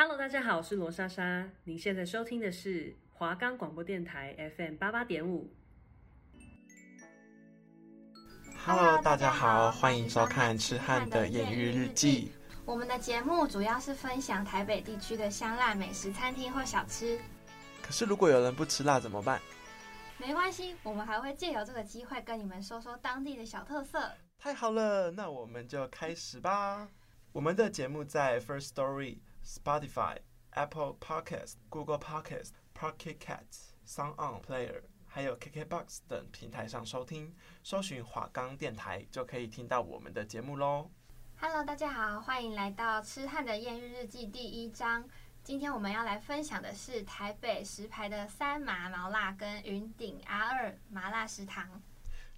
Hello，大家好，我是罗莎莎。您现在收听的是华冈广播电台 FM 八八点五。Hello，大家好，欢迎收看《痴汉的艳遇日记》。我们的节目主要是分享台北地区的香辣美食餐厅或小吃。可是如果有人不吃辣怎么办？没关系，我们还会借由这个机会跟你们说说当地的小特色。太好了，那我们就开始吧。我们的节目在 First Story。Spotify、Apple Podcast、Google Podcasts、Pocket Casts、Sound On Player，还有 KKBox 等平台上收听，搜寻华冈电台就可以听到我们的节目喽。Hello，大家好，欢迎来到《吃汉的艳遇日记》第一章。今天我们要来分享的是台北石牌的三麻毛辣跟云顶 R 二麻辣食堂。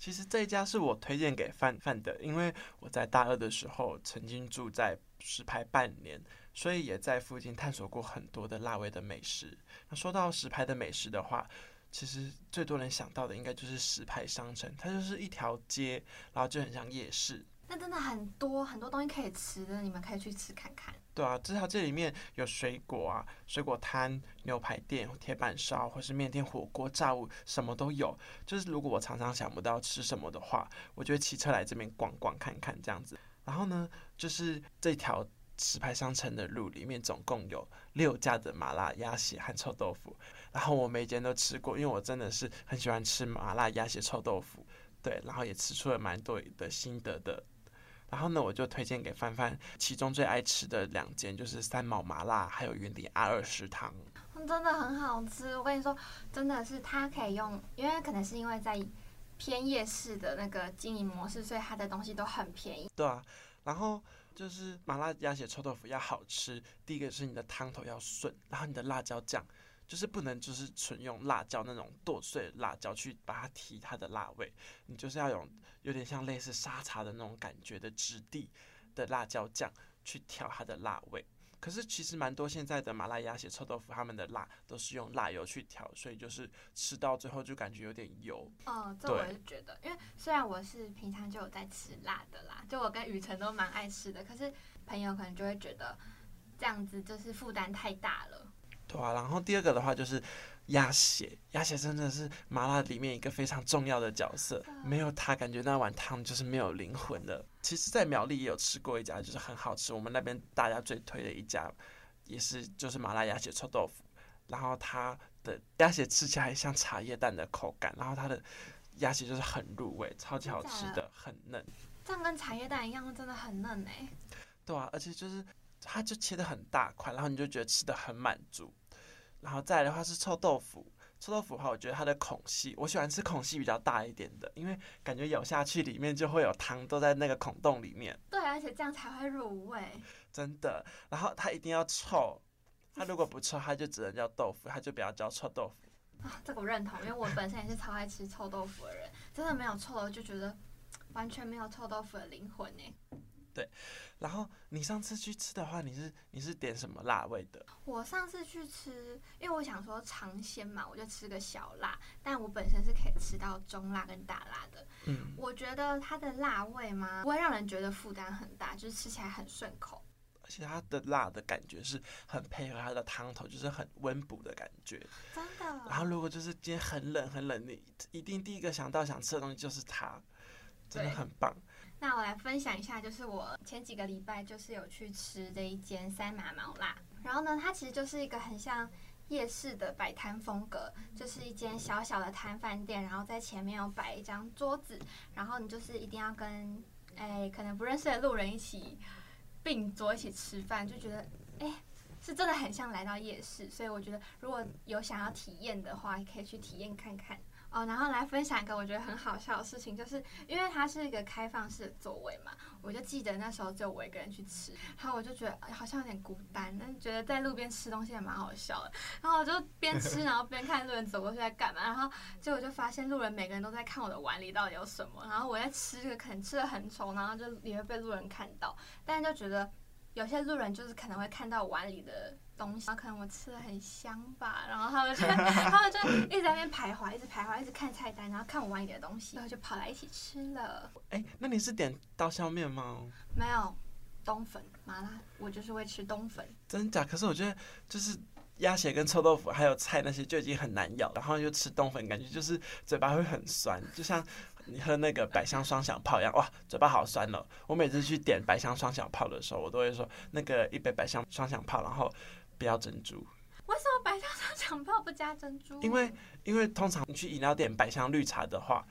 其实这一家是我推荐给范范的，因为我在大二的时候曾经住在石牌半年，所以也在附近探索过很多的辣味的美食。那说到石牌的美食的话，其实最多人想到的应该就是石牌商城，它就是一条街，然后就很像夜市。那真的很多很多东西可以吃的，你们可以去吃看看。对啊，这条街里面有水果啊，水果摊、牛排店、铁板烧，或是面店、火锅、炸物，什么都有。就是如果我常常想不到吃什么的话，我就会骑车来这边逛逛看看这样子。然后呢，就是这条石牌商城的路里面总共有六家的麻辣鸭血和臭豆腐，然后我每间都吃过，因为我真的是很喜欢吃麻辣鸭血臭豆腐。对，然后也吃出了蛮多的心得的。然后呢，我就推荐给范范，其中最爱吃的两间就是三毛麻辣，还有云顶阿二食堂。真的很好吃，我跟你说，真的是它可以用，因为可能是因为在偏夜市的那个经营模式，所以它的东西都很便宜。对啊，然后就是麻辣鸭血臭豆腐要好吃，第一个是你的汤头要顺，然后你的辣椒酱。就是不能就是纯用辣椒那种剁碎辣椒去把它提它的辣味，你就是要用有点像类似沙茶的那种感觉的质地的辣椒酱去调它的辣味。可是其实蛮多现在的麻辣鸭血臭豆腐，他们的辣都是用辣油去调，所以就是吃到最后就感觉有点油。哦，这我是觉得，因为虽然我是平常就有在吃辣的啦，就我跟雨辰都蛮爱吃的，可是朋友可能就会觉得这样子就是负担太大了。对啊，然后第二个的话就是鸭血，鸭血真的是麻辣里面一个非常重要的角色，没有它，感觉那碗汤就是没有灵魂的。其实，在苗栗也有吃过一家，就是很好吃。我们那边大家最推的一家，也是就是麻辣鸭血臭豆腐。然后它的鸭血吃起来像茶叶蛋的口感，然后它的鸭血就是很入味，超级好吃的，很嫩。这样跟茶叶蛋一样，真的很嫩哎。对啊，而且就是它就切的很大块，然后你就觉得吃的很满足。然后再来的话是臭豆腐，臭豆腐的话，我觉得它的孔隙，我喜欢吃孔隙比较大一点的，因为感觉咬下去里面就会有汤都在那个孔洞里面。对，而且这样才会入味。真的，然后它一定要臭，它如果不臭，它就只能叫豆腐，它就不要叫臭豆腐。啊，这个我认同，因为我本身也是超爱吃臭豆腐的人，真的没有臭的就觉得 完全没有臭豆腐的灵魂呢。对，然后你上次去吃的话，你是你是点什么辣味的？我上次去吃，因为我想说尝鲜嘛，我就吃个小辣，但我本身是可以吃到中辣跟大辣的。嗯，我觉得它的辣味嘛，不会让人觉得负担很大，就是吃起来很顺口。而且它的辣的感觉是很配合它的汤头，就是很温补的感觉。真的。然后如果就是今天很冷很冷，你一定第一个想到想吃的东西就是它，真的很棒。那我来分享一下，就是我前几个礼拜就是有去吃这一间三马毛辣，然后呢，它其实就是一个很像夜市的摆摊风格，就是一间小小的摊贩店，然后在前面有摆一张桌子，然后你就是一定要跟哎可能不认识的路人一起并桌一起吃饭，就觉得哎是真的很像来到夜市，所以我觉得如果有想要体验的话，可以去体验看看。哦，然后来分享一个我觉得很好笑的事情，就是因为它是一个开放式的座位嘛，我就记得那时候只有我一个人去吃，然后我就觉得好像有点孤单，但觉得在路边吃东西也蛮好笑的，然后我就边吃，然后边看路人走过去在干嘛，然后结果就发现路人每个人都在看我的碗里到底有什么，然后我在吃这个可能吃的很丑，然后就也会被路人看到，但是就觉得。有些路人就是可能会看到碗里的东西，然后可能我吃的很香吧，然后他们就 他们就一直在那边徘徊，一直徘徊，一直看菜单，然后看我碗里的东西，然后就跑来一起吃了。哎，那你是点刀削面吗？没有，冬粉麻辣，我就是会吃冬粉。真假？可是我觉得就是鸭血跟臭豆腐还有菜那些就已经很难咬，然后又吃冬粉，感觉就是嘴巴会很酸，就像你喝那个百香双响炮一样，哇，嘴巴好酸哦。我每次去点百香双响炮的时候，我都会说那个一杯百香双响炮，然后不要珍珠。为什么百香双响炮不加珍珠？因为因为通常你去饮料店百香绿茶的话。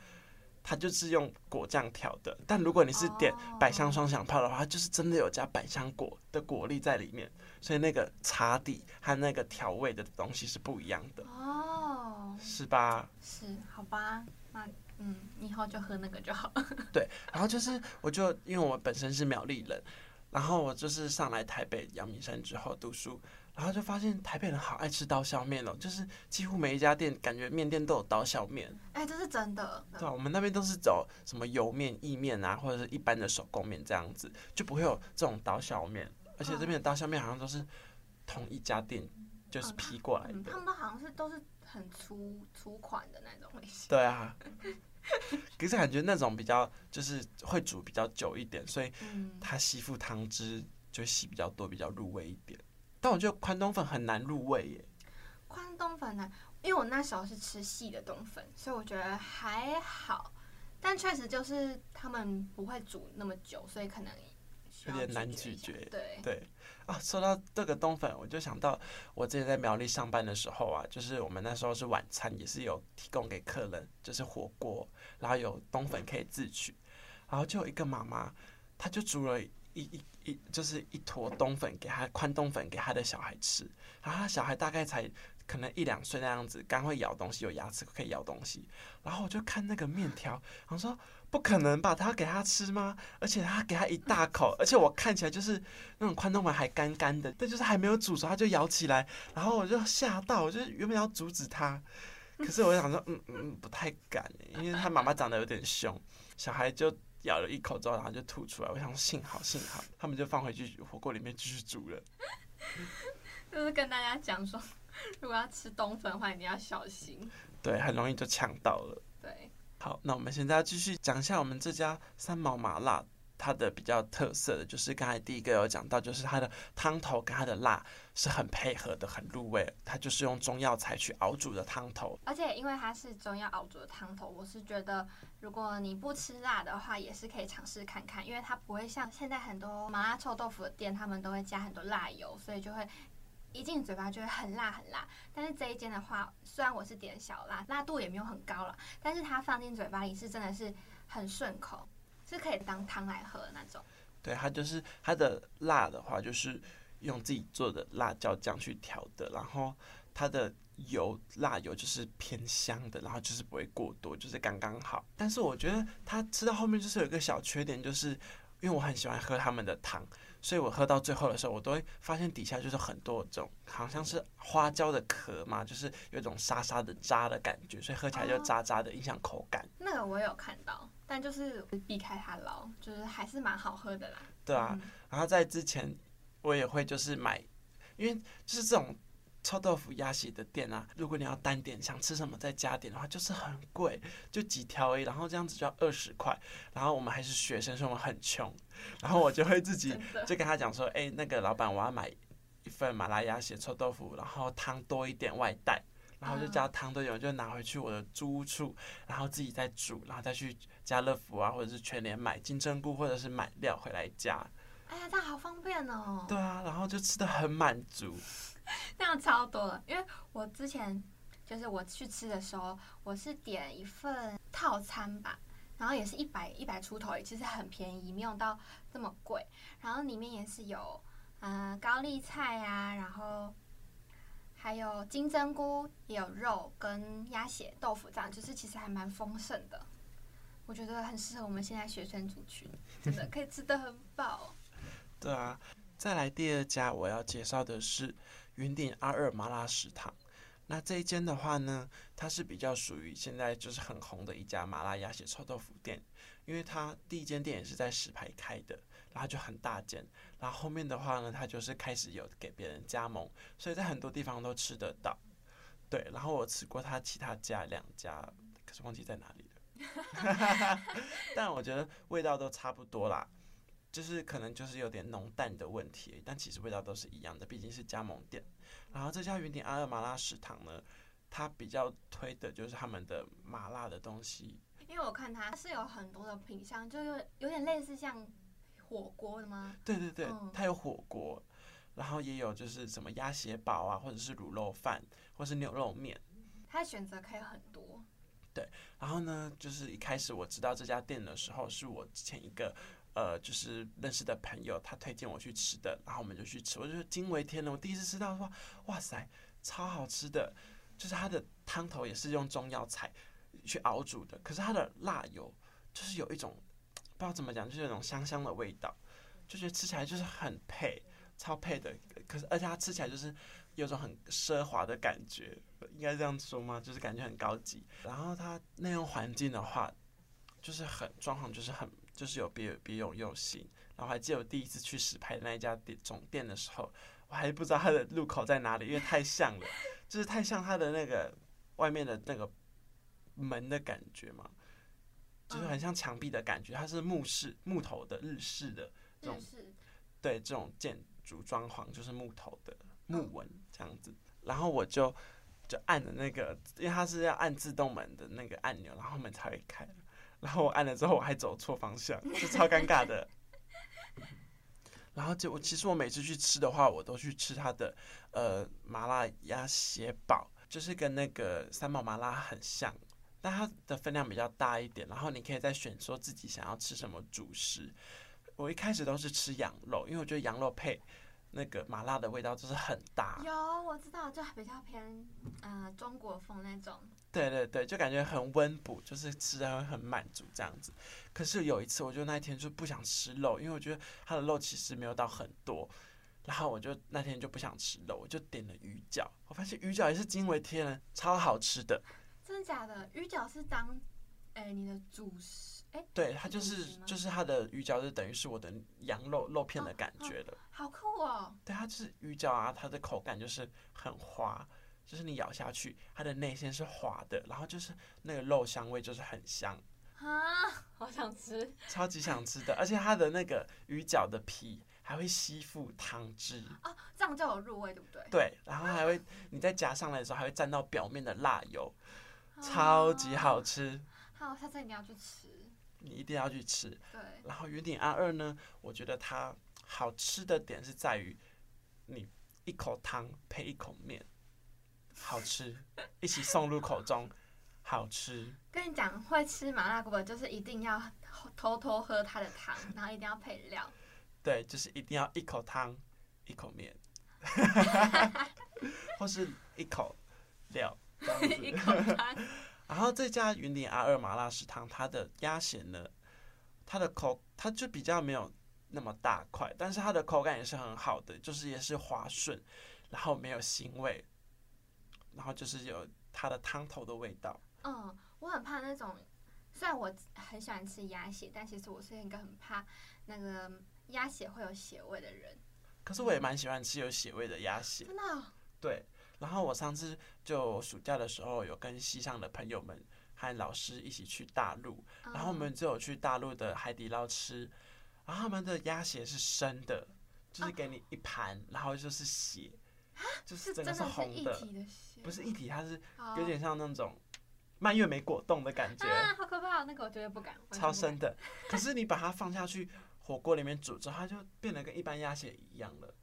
它就是用果酱调的，但如果你是点百香双响炮的话，它就是真的有加百香果的果粒在里面，所以那个茶底和那个调味的东西是不一样的哦，是吧？是，好吧，那嗯，以后就喝那个就好。对，然后就是我就因为我本身是苗栗人，然后我就是上来台北阳明山之后读书。然后就发现台北人好爱吃刀削面哦，就是几乎每一家店感觉面店都有刀削面。哎，这是真的。对啊，我们那边都是走什么油面、意面啊，或者是一般的手工面这样子，就不会有这种刀削面。而且这边的刀削面好像都是同一家店就是批过来的。他们都好像是都是很粗粗款的那种类型。对啊，可是感觉那种比较就是会煮比较久一点，所以它吸附汤汁就吸比较多，比较入味一点。但我觉得宽冬粉很难入味耶。宽冬粉呢？因为我那时候是吃细的冬粉，所以我觉得还好。但确实就是他们不会煮那么久，所以可能有点难咀嚼。对对啊，说到这个冬粉，我就想到我之前在苗栗上班的时候啊，就是我们那时候是晚餐也是有提供给客人，就是火锅，然后有冬粉可以自取，然后就有一个妈妈，她就煮了。一一一就是一坨冬粉给她宽冬粉给她的小孩吃，然后她小孩大概才可能一两岁那样子，刚会咬东西，有牙齿可以咬东西。然后我就看那个面条，然后说不可能吧，他给他吃吗？而且他给他一大口，而且我看起来就是那种宽冬粉还干干的，但就是还没有煮熟他就咬起来，然后我就吓到，我就原本要阻止他，可是我想说嗯嗯不太敢，因为他妈妈长得有点凶，小孩就。咬了一口之后，然后就吐出来。我想幸好幸好，他们就放回去火锅里面继续煮了。就是跟大家讲说，如果要吃冬粉的话，一定要小心。对，很容易就呛到了。对，好，那我们现在要继续讲一下我们这家三毛麻辣。它的比较特色的就是刚才第一个有讲到，就是它的汤头跟它的辣是很配合的，很入味。它就是用中药材去熬煮的汤头，而且因为它是中药熬煮的汤头，我是觉得如果你不吃辣的话，也是可以尝试看看，因为它不会像现在很多麻辣臭豆腐的店，他们都会加很多辣油，所以就会一进嘴巴就会很辣很辣。但是这一间的话，虽然我是点小辣，辣度也没有很高了，但是它放进嘴巴里是真的是很顺口。是可以当汤来喝的那种。对，它就是它的辣的话，就是用自己做的辣椒酱去调的，然后它的油辣油就是偏香的，然后就是不会过多，就是刚刚好。但是我觉得它吃到后面就是有一个小缺点，就是因为我很喜欢喝他们的汤，所以我喝到最后的时候，我都会发现底下就是很多这种好像是花椒的壳嘛，就是有一种沙沙的渣的感觉，所以喝起来就渣渣的，影响口感。哦，那个我有看到。但就是避开它捞，就是还是蛮好喝的啦。对啊，嗯、然后在之前我也会就是买，因为就是这种臭豆腐鸭血的店啊，如果你要单点想吃什么再加点的话，就是很贵，就几条而已，然后这样子就要二十块。然后我们还是学生，所以我们很穷，然后我就会自己 就跟他讲说，哎，那个老板，我要买一份马拉鸭血臭豆腐，然后汤多一点外带。然后就加汤都有，就拿回去我的租屋处，然后自己再煮，然后再去家乐福啊，或者是全联买金针菇，或者是买料回来加。哎呀，这样好方便哦。对啊，然后就吃的很满足。那样超多了，因为我之前就是我去吃的时候，我是点一份套餐吧，然后也是一百一百出头，其实很便宜，没有到这么贵。然后里面也是有嗯、高丽菜啊，然后。还有金针菇，也有肉跟鸭血、豆腐这样，就是其实还蛮丰盛的。我觉得很适合我们现在学生族群，真的可以吃得很饱。对啊，再来第二家我要介绍的是云顶阿二麻辣食堂。那这一间的话呢，它是比较属于现在就是很红的一家麻辣鸭血臭豆腐店，因为它第一间店也是在石牌开的。然后就很大间，然后后面的话呢，它就是开始有给别人加盟，所以在很多地方都吃得到。对，然后我吃过它其他家两家，可是忘记在哪里了。但我觉得味道都差不多啦。就是可能就是有点浓淡的问题，但其实味道都是一样的，毕竟是加盟店。然后这家云顶阿二麻辣食堂呢，它比较推的就是他们的麻辣的东西。因为我看它是有很多的品项，就有有点类似像火锅的吗？对对对，嗯、它有火锅，然后也有就是什么鸭血堡啊，或者是卤肉饭，或是牛肉面。它选择可以很多。对，然后呢，就是一开始我知道这家店的时候，是我之前一个呃，就是认识的朋友，他推荐我去吃的，然后我们就去吃，我就惊为天人，我第一次吃到说，哇塞，超好吃的，就是它的汤头也是用中药材。去熬煮的，可是它的辣油就是有一种不知道怎么讲，就是有种香香的味道，就觉得吃起来就是很配，超配的。可是而且它吃起来就是有种很奢华的感觉，应该这样说吗？就是感觉很高级。然后它内容环境的话，就是很装潢，就是很就是有别别有用心。然后还记得我第一次去石牌那一家店总店的时候，我还不知道它的入口在哪里，因为太像了，就是太像它的那个外面的那个。门的感觉嘛，就是很像墙壁的感觉，它是木式木头的日式的这种，对这种建筑装潢就是木头的木纹这样子。然后我就就按了那个，因为它是要按自动门的那个按钮，然后门才会开。然后我按了之后，我还走错方向，就超尴尬的。然后就我其实我每次去吃的话，我都去吃它的呃麻辣鸭血堡，就是跟那个三宝麻辣很像。但它的分量比较大一点，然后你可以再选说自己想要吃什么主食。我一开始都是吃羊肉，因为我觉得羊肉配那个麻辣的味道就是很搭。有，我知道，就比较偏呃中国风那种。对对对，就感觉很温补，就是吃的会很满足这样子。可是有一次，我就那一天就不想吃肉，因为我觉得它的肉其实没有到很多，然后我就那天就不想吃肉，我就点了鱼饺。我发现鱼饺也是惊为天人，超好吃的。真的假的？鱼饺是当，哎、欸，你的主食，哎、欸，对，它就是就是它的鱼饺，就等于是我的羊肉肉片的感觉了。哦哦、好酷哦！对，它就是鱼饺啊，它的口感就是很滑，就是你咬下去，它的内馅是滑的，然后就是那个肉香味就是很香啊，好想吃，超级想吃的，而且它的那个鱼饺的皮还会吸附汤汁啊，这样就有入味，对不对？对，然后还会你再夹上来的时候，还会沾到表面的辣油。超级好吃，好，下次一定要去吃。你一定要去吃。对。然后云顶阿二呢，我觉得它好吃的点是在于，你一口汤配一口面，好吃，一起送入口中，好吃。跟你讲，会吃麻辣锅的，就是一定要偷偷喝它的汤，然后一定要配料。对，就是一定要一口汤，一口面，或是一口料。一口汤，然后这家云顶阿二麻辣食堂，它的鸭血呢，它的口它就比较没有那么大块，但是它的口感也是很好的，就是也是滑顺，然后没有腥味，然后就是有它的汤头的味道。嗯，我很怕那种，虽然我很喜欢吃鸭血，但其实我是一个很怕那个鸭血会有血味的人。可是我也蛮喜欢吃有血味的鸭血。真的哦？对。然后我上次就暑假的时候有跟西上的朋友们和老师一起去大陆，然后我们就有去大陆的海底捞吃，然后他们的鸭血是生的，就是给你一盘，然后就是血，就是整个是红的，不是一体，它是有点像那种蔓越莓果冻的感觉，好可怕，那个我绝对不敢，超生的，可是你把它放下去火锅里面煮之后，它就变得跟一般鸭血一样了，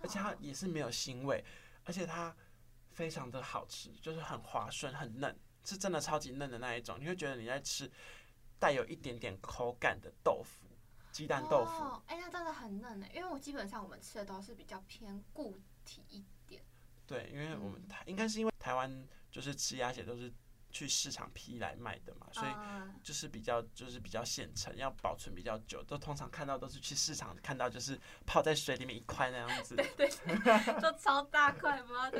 而且它也是没有腥味，而且它。非常的好吃，就是很滑顺、很嫩，是真的超级嫩的那一种。你会觉得你在吃带有一点点口感的豆腐，鸡蛋豆腐。哎、哦，那、欸、真的很嫩呢，因为我基本上我们吃的都是比较偏固体一点。对，因为我们台、嗯、应该是因为台湾就是吃鸭血都是。去市场批来卖的嘛，所以就是比较就是比较现成，要保存比较久。都通常看到都是去市场看到，就是泡在水里面一块那样子。对对对，都超大块吗？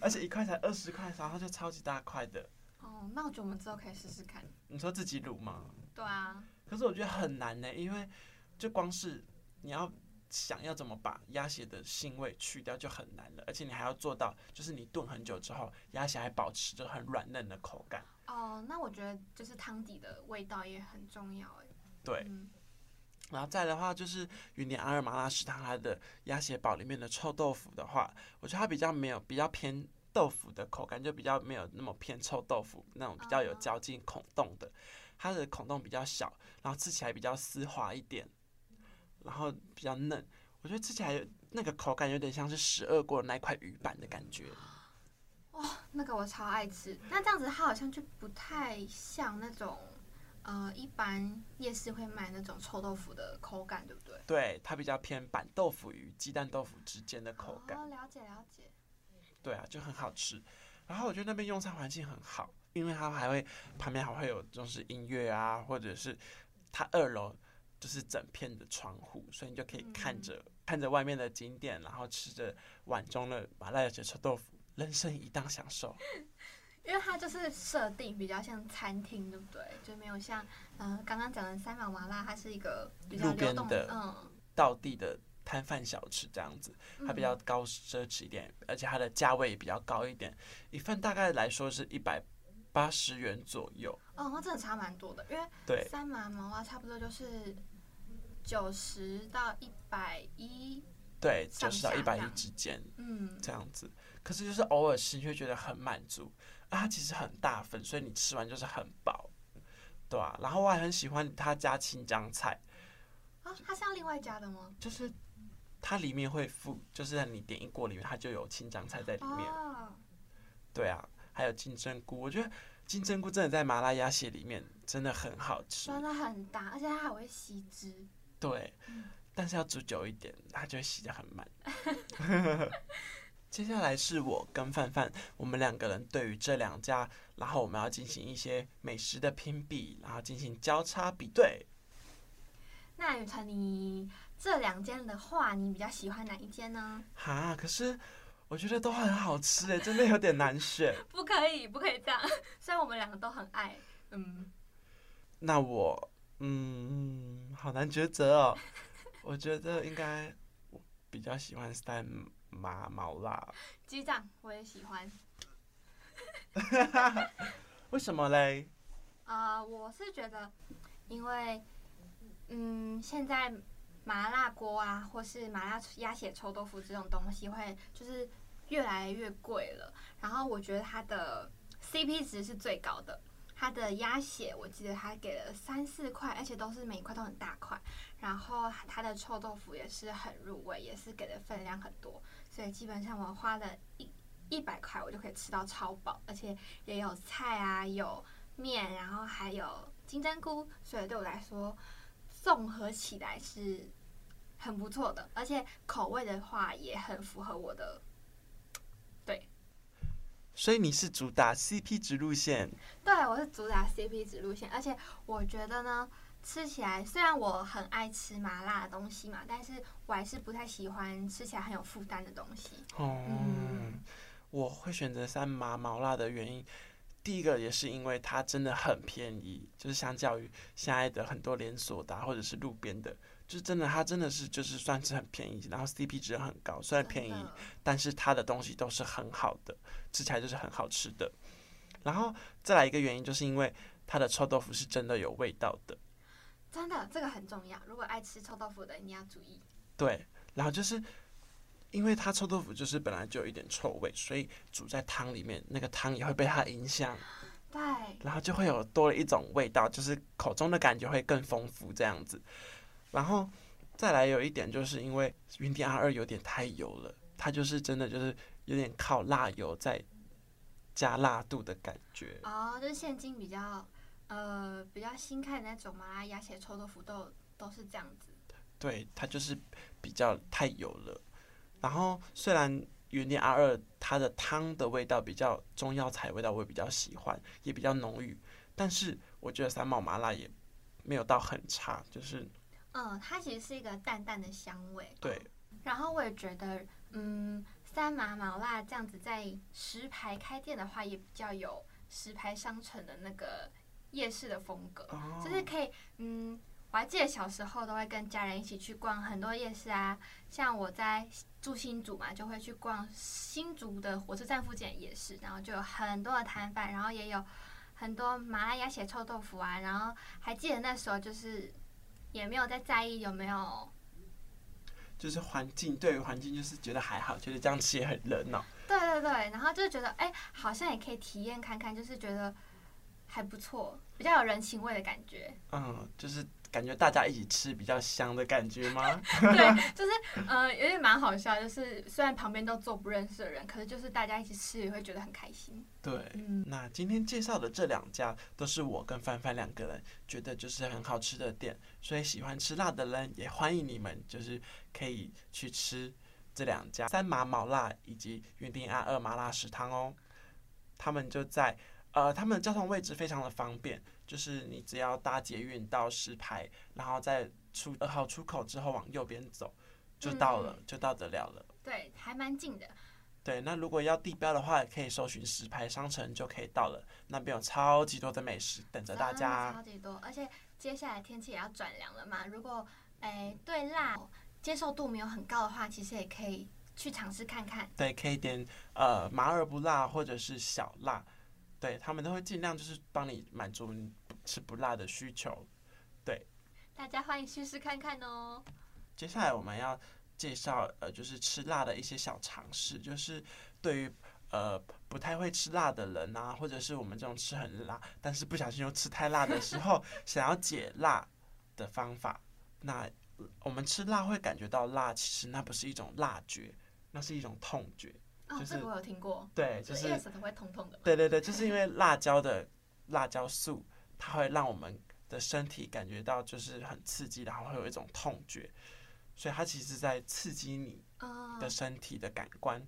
而且一块才二十块，然后就超级大块的。哦，那我觉得我们之后可以试试看。你说自己卤吗？对啊。可是我觉得很难呢，因为就光是你要。想要怎么把鸭血的腥味去掉就很难了，而且你还要做到，就是你炖很久之后，鸭血还保持着很软嫩的口感。哦，那我觉得就是汤底的味道也很重要哎。对，嗯、然后再的话就是云南阿尔麻辣食堂它的鸭血堡里面的臭豆腐的话，我觉得它比较没有比较偏豆腐的口感，就比较没有那么偏臭豆腐那种比较有嚼劲孔洞的，它的孔洞比较小，然后吃起来比较丝滑一点，然后比较嫩，我觉得吃起来那个口感有点像是十二过的那块鱼板的感觉。哇，那个我超爱吃。那这样子它好像就不太像那种。呃，一般夜市会卖那种臭豆腐的口感，对不对？对，它比较偏板豆腐与鸡蛋豆腐之间的口感。哦，了解了解。对啊，就很好吃。然后我觉得那边用餐环境很好，因为它还会旁边还会有就是音乐啊，或者是它二楼就是整片的窗户，所以你就可以看着、嗯、看着外面的景点，然后吃着碗中的麻辣鸭血臭豆腐，人生一大享受。因为它就是设定比较像餐厅，对不对？就没有像嗯刚刚讲的三毛麻辣，它是一个比较流动的嗯道地的摊贩小吃这样子，它比较高奢侈一点，嗯、而且它的价位也比较高一点，一份大概来说是一百八十元左右。哦，那真的差蛮多的，因为对三毛麻辣差不多就是九十到一百一，对，九十到一百一之间，嗯，这样子。可是就是偶尔吃，你会觉得很满足。啊，它其实很大份，所以你吃完就是很饱，对啊，然后我还很喜欢它加青江菜。啊，它是要另外加的吗？就是它里面会附，就是你点一锅里面，它就有青江菜在里面。哦。对啊，还有金针菇，我觉得金针菇真的在麻辣鸭血里面真的很好吃。真的很大，而且它还会吸汁。对，嗯，但是要煮久一点，它就会洗的很慢。接下来是我跟范范，我们两个人对于这两家，然后我们要进行一些美食的评比，然后进行交叉比对。那宇辰，你这两间的话，你比较喜欢哪一间呢？哈，可是我觉得都很好吃哎，真的有点难选。不可以，不可以这样。虽然我们两个都很爱，嗯。那我，嗯，好难抉择哦。我觉得应该我比较喜欢三。麻毛辣鸡酱我也喜欢，为什么嘞？啊、呃，我是觉得，因为，嗯，现在麻辣锅啊，或是麻辣鸭血臭豆腐这种东西，会就是越来越贵了。然后我觉得它的 CP 值是最高的。它的鸭血我记得他给了三四块，而且都是每一块都很大块。然后它的臭豆腐也是很入味，也是给的分量很多。所以基本上我花了一一百块，我就可以吃到超饱，而且也有菜啊，有面，然后还有金针菇，所以对我来说综合起来是很不错的，而且口味的话也很符合我的。对，所以你是主打 CP 值路线？对，我是主打 CP 值路线，而且我觉得呢。吃起来虽然我很爱吃麻辣的东西嘛，但是我还是不太喜欢吃起来很有负担的东西。哦，嗯，我会选择三麻毛辣的原因，第一个也是因为它真的很便宜，就是相较于现在的很多连锁的或者是路边的，就是真的它真的是就是算是很便宜，然后 CP 值很高，虽然便宜，但是它的东西都是很好的，吃起来就是很好吃的。然后再来一个原因，就是因为它的臭豆腐是真的有味道的。真的，这个很重要。如果爱吃臭豆腐的，你要注意。对，然后就是因为它臭豆腐就是本来就有一点臭味，所以煮在汤里面，那个汤也会被它影响。对。然后就会有多了一种味道，就是口中的感觉会更丰富这样子。然后再来有一点，就是因为云林阿二有点太油了，它就是真的就是有点靠辣油在加辣度的感觉。哦，就是现今比较。呃，比较新开的那种麻辣鸭血臭豆腐都都是这样子。对，它就是比较太油了。然后虽然云林阿二它的汤的味道比较中药材味道，我也比较喜欢，也比较浓郁。但是我觉得三毛麻辣也没有到很差，就是嗯，它其实是一个淡淡的香味。对。然后我也觉得，嗯，三麻毛辣这样子在石牌开店的话，也比较有石牌商城的那个。夜市的风格，就是可以，嗯，我还记得小时候都会跟家人一起去逛很多夜市啊，像我在住新竹嘛，就会去逛新竹的火车站附近的夜市，然后就有很多的摊贩，然后也有很多麻辣鸭血臭豆腐啊，然后还记得那时候就是也没有在在意有没有，就是环境，对于环境就是觉得还好，觉得这样吃也很热闹。对对对，然后就觉得哎，好像也可以体验看看，就是觉得还不错，比较有人情味的感觉。嗯，就是。感觉大家一起吃比较香的感觉吗？对，就是呃，有点蛮好笑。就是虽然旁边都坐不认识的人，可是就是大家一起吃也会觉得很开心。对，嗯、那今天介绍的这两家都是我跟范范两个人觉得就是很好吃的店，所以喜欢吃辣的人也欢迎你们，就是可以去吃这两家三麻毛辣以及云顶阿二麻辣食堂哦。他们就在呃，他们的交通位置非常的方便。就是你只要搭捷运到石牌，然后再出二号出口之后往右边走，就到了，嗯、就到得了了。对，还蛮近的。对，那如果要地标的话，也可以搜寻石牌商城就可以到了。那边有超级多的美食等着大家。超级多，而且接下来天气也要转凉了嘛。如果诶对辣接受度没有很高的话，其实也可以去尝试看看。对，可以点呃麻而不辣或者是小辣。对，他们都会尽量就是帮你满足你吃不辣的需求，对。大家欢迎试试看看哦。接下来我们要介绍呃，就是吃辣的一些小常识，就是对于呃不太会吃辣的人啊，或者是我们这种吃很辣，但是不小心又吃太辣的时候，想要解辣的方法。那我们吃辣会感觉到辣，其实那不是一种辣觉，那是一种痛觉。哦，这个我有听过。对，就是舌头会痛痛的。对对对，就是因为辣椒的辣椒素，它会让我们的身体感觉到就是很刺激，然后会有一种痛觉，所以它其实在刺激你的身体的感官。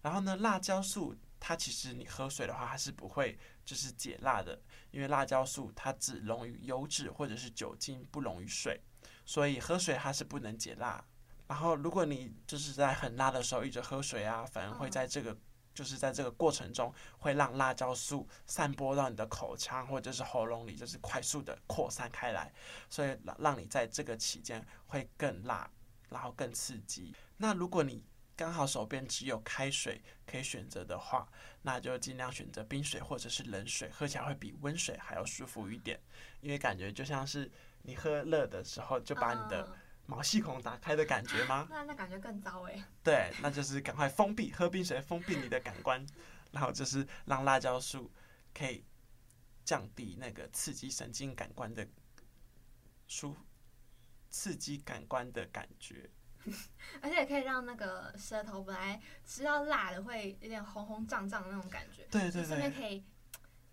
然后呢，辣椒素它其实你喝水的话，它是不会就是解辣的，因为辣椒素它只溶于油脂或者是酒精，不溶于水，所以喝水它是不能解辣。然后，如果你就是在很辣的时候一直喝水啊，反而会在这个就是在这个过程中，会让辣椒素散播到你的口腔或者是喉咙里，就是快速的扩散开来，所以让让你在这个期间会更辣，然后更刺激。那如果你刚好手边只有开水可以选择的话，那就尽量选择冰水或者是冷水，喝起来会比温水还要舒服一点，因为感觉就像是你喝热的时候就把你的。毛细孔打开的感觉吗？那那感觉更糟哎。对，那就是赶快封闭，喝冰水封闭你的感官，然后就是让辣椒素可以降低那个刺激神经感官的舒，刺激感官的感觉。而且也可以让那个舌头本来吃到辣的会有点红红胀胀的那种感觉。对对对。顺便可以。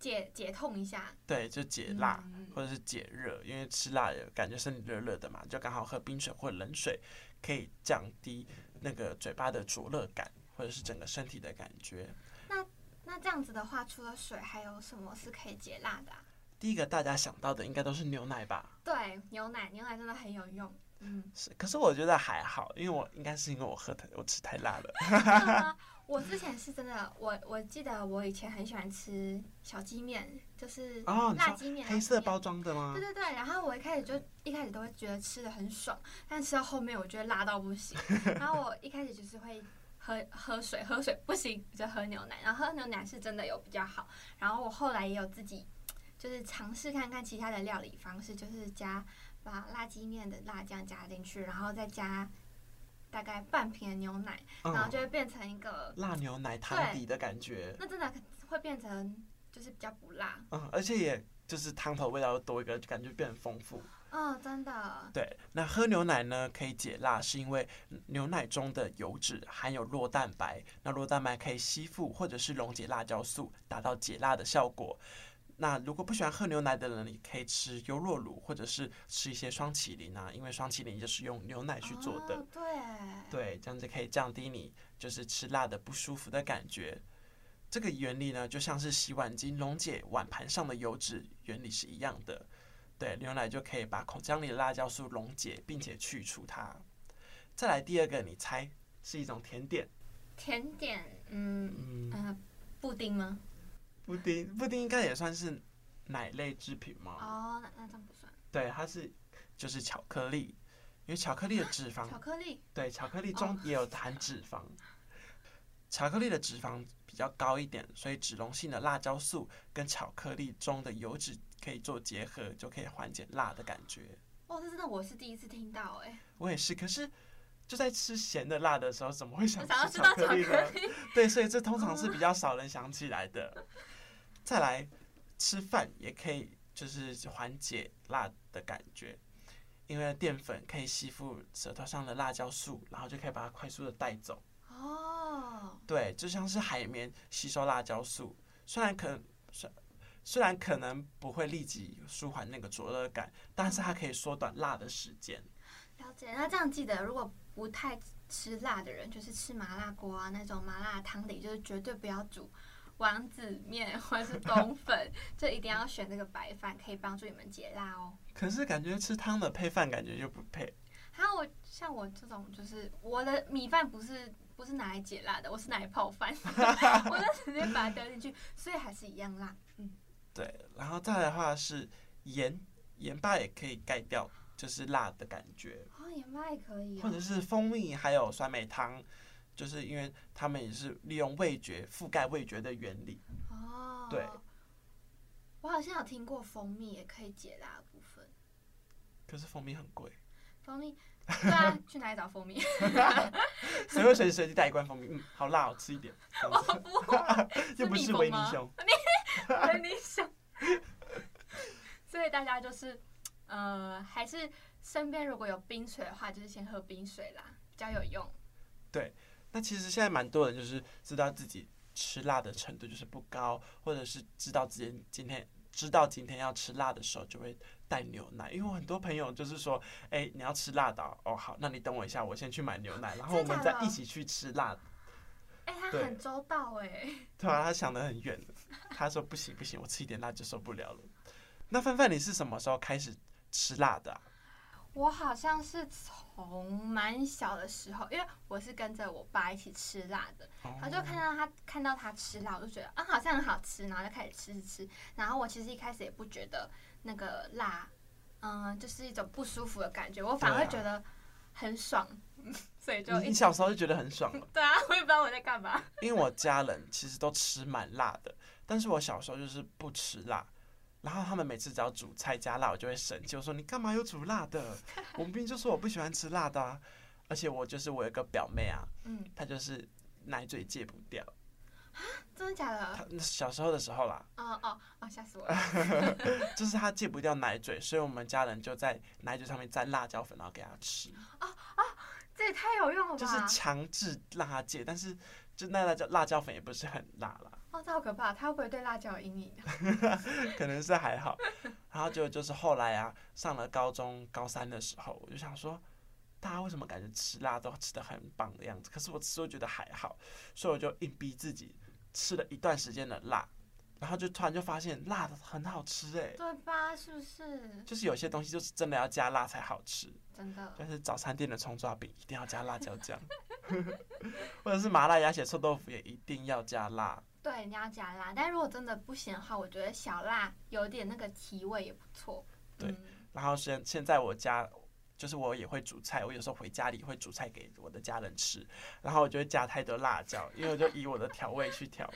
解解痛一下，对，就解辣或者是解热，因为吃辣的感觉身体热热的嘛，就刚好喝冰水或冷水，可以降低那个嘴巴的灼热感，或者是整个身体的感觉。那那这样子的话，除了水，还有什么是可以解辣的啊？第一个大家想到的应该都是牛奶吧？对，牛奶，牛奶真的很有用。嗯，是，可是我觉得还好，因为我应该是因为我喝太我吃太辣了。我之前是真的，我我记得我以前很喜欢吃小鸡面，就是辣鸡面，哦、黑色包装的吗？对对对。然后我一开始就一开始都会觉得吃的很爽，但吃到后面我觉得辣到不行。然后我一开始就是会喝喝水，喝水不行就喝牛奶，然后喝牛奶是真的有比较好。然后我后来也有自己就是尝试看看其他的料理方式，就是加把辣鸡面的辣酱加进去，然后再加。大概半瓶的牛奶，然后就会变成一个、嗯、辣牛奶汤底的感觉。那真的会变成就是比较不辣。嗯，而且也就是汤头味道又多一个，感觉变丰富。嗯，真的。对，那喝牛奶呢可以解辣，是因为牛奶中的油脂含有酪蛋白，那酪蛋白可以吸附或者是溶解辣椒素，达到解辣的效果。那如果不喜欢喝牛奶的人，你可以吃优酪乳，或者是吃一些双麒麟啊，因为双麒麟就是用牛奶去做的。哦、对。对，这样子可以降低你就是吃辣的不舒服的感觉。这个原理呢，就像是洗碗巾溶解碗盘上的油脂原理是一样的。对，牛奶就可以把口腔里的辣椒素溶解，并且去除它。再来第二个，你猜是一种甜点？甜点，嗯嗯、呃，布丁吗？布丁，布丁应该也算是奶类制品吗？哦，那那这样不算。对，它是就是巧克力，因为巧克力的脂肪，巧克力，对，巧克力中也有含脂肪。巧克力的脂肪比较高一点，所以脂溶性的辣椒素跟巧克力中的油脂可以做结合，就可以缓解辣的感觉。哦，这真的我是第一次听到哎。我也是，可是就在吃咸的辣的时候，怎么会想吃巧克力呢？对，所以这通常是比较少人想起来的。再来吃饭也可以，就是缓解辣的感觉，因为淀粉可以吸附舌头上的辣椒素，然后就可以把它快速的带走。哦，对，就像是海绵吸收辣椒素，虽然可能虽虽然可能不会立即舒缓那个灼热感，但是它可以缩短辣的时间。了解，那这样记得，如果不太吃辣的人，就是吃麻辣锅啊那种麻辣汤底，就是绝对不要煮王子面或者是冬粉，就一定要选这个白饭，可以帮助你们解辣哦。可是感觉吃汤的配饭，感觉就不配。还有我像我这种，就是我的米饭不是不是拿来解辣的，我是拿来泡饭，我就直接把它丢进去，所以还是一样辣。嗯，对，然后再来的话是盐，盐巴也可以盖掉。就是辣的感觉哦，盐巴也可以，或者是蜂蜜，还有酸梅汤，就是因为他们也是利用味觉覆盖味觉的原理哦。对，我好像有听过蜂蜜也可以解辣的部分，可是蜂蜜很贵。蜂蜜，对啊，去哪里找蜂蜜？谁会随时随地带一罐蜂蜜？嗯，好辣，我吃一点。我不会，又不是维尼熊，维尼熊。所以大家就是。呃，还是身边如果有冰水的话，就是先喝冰水啦，比较有用。对，那其实现在蛮多人就是知道自己吃辣的程度就是不高，或者是知道自己今天知道今天要吃辣的时候，就会带牛奶。因为我很多朋友就是说，哎、欸，你要吃辣的哦，好，那你等我一下，我先去买牛奶，然后我们再一起去吃辣的。哎、欸，他很周到哎。对啊，他想得很远。他说不行不行，我吃一点辣就受不了了。那范范，你是什么时候开始吃辣的、啊，我好像是从蛮小的时候，因为我是跟着我爸一起吃辣的，然后就看到他看到他吃辣，我就觉得啊好像很好吃，然后就开始吃吃吃。然后我其实一开始也不觉得那个辣，嗯，就是一种不舒服的感觉，我反而会觉得很爽，啊、所以就你小时候就觉得很爽了。对啊，我也不知道我在干嘛。因为我家人其实都吃蛮辣的，但是我小时候就是不吃辣。然后他们每次只要煮菜加辣，我就会生气。我说：“你干嘛又煮辣的？我明明就说我不喜欢吃辣的啊！而且我就是我有个表妹啊，嗯，她就是奶嘴戒不掉。啊真的假的？她小时候的时候啦。哦哦哦！吓死我了！就是她戒不掉奶嘴，所以我们家人就在奶嘴上面沾辣椒粉，然后给她吃。啊啊！这也太有用了吧！就是强制让她戒，但是就那辣椒辣椒粉也不是很辣啦。哦，这好可怕！他会不会对辣椒有阴影？可能是还好，然后就就是后来啊，上了高中高三的时候，我就想说，大家为什么感觉吃辣都吃的很棒的样子？可是我吃都觉得还好，所以我就硬逼自己吃了一段时间的辣，然后就突然就发现辣的很好吃哎，对吧？是不是？就是有些东西就是真的要加辣才好吃，真的。就是早餐店的葱抓饼一定要加辣椒酱，或者是麻辣鸭血臭豆腐也一定要加辣。对，你要加辣，但如果真的不行的话，我觉得小辣有点那个提味也不错。对，嗯、然后现现在我家就是我也会煮菜，我有时候回家里会煮菜给我的家人吃，然后我就会加太多辣椒，因为我就以我的调味去调，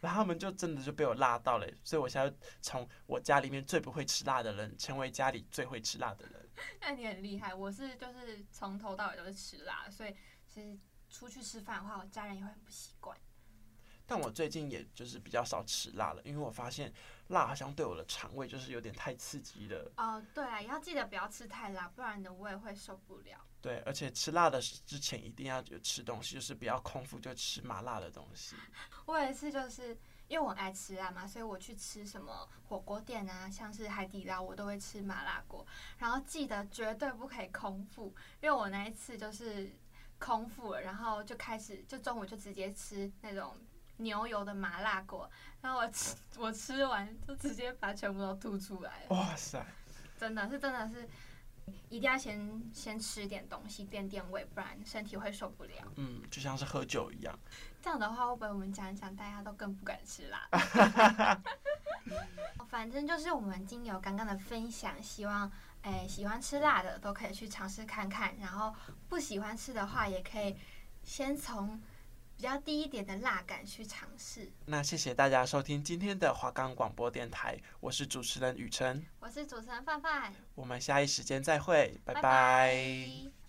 然后他们就真的就被我辣到了，所以我现在从我家里面最不会吃辣的人，成为家里最会吃辣的人。那你很厉害，我是就是从头到尾都是吃辣，所以其实出去吃饭的话，我家人也会很不习惯。但我最近也就是比较少吃辣了，因为我发现辣好像对我的肠胃就是有点太刺激了。哦，对啊，要记得不要吃太辣，不然你的胃会受不了。对，而且吃辣的之前一定要有吃东西，就是不要空腹就吃麻辣的东西。我有一次就是因为我爱吃辣嘛，所以我去吃什么火锅店啊，像是海底捞，我都会吃麻辣锅。然后记得绝对不可以空腹，因为我那一次就是空腹了，然后就开始就中午就直接吃那种。牛油的麻辣锅，然后我吃 我吃完就直接把全部都吐出来了。哇塞！真的是真的是，一定要先先吃点东西垫垫胃，不然身体会受不了。嗯，就像是喝酒一样。这样的话，会不会我们讲一讲，大家都更不敢吃辣？反正就是我们经由刚刚的分享，希望诶喜欢吃辣的都可以去尝试看看，然后不喜欢吃的话，也可以先从。比较低一点的辣感去尝试。那谢谢大家收听今天的华冈广播电台，我是主持人雨辰，我是主持人范范，我们下一时间再会，拜拜。拜拜。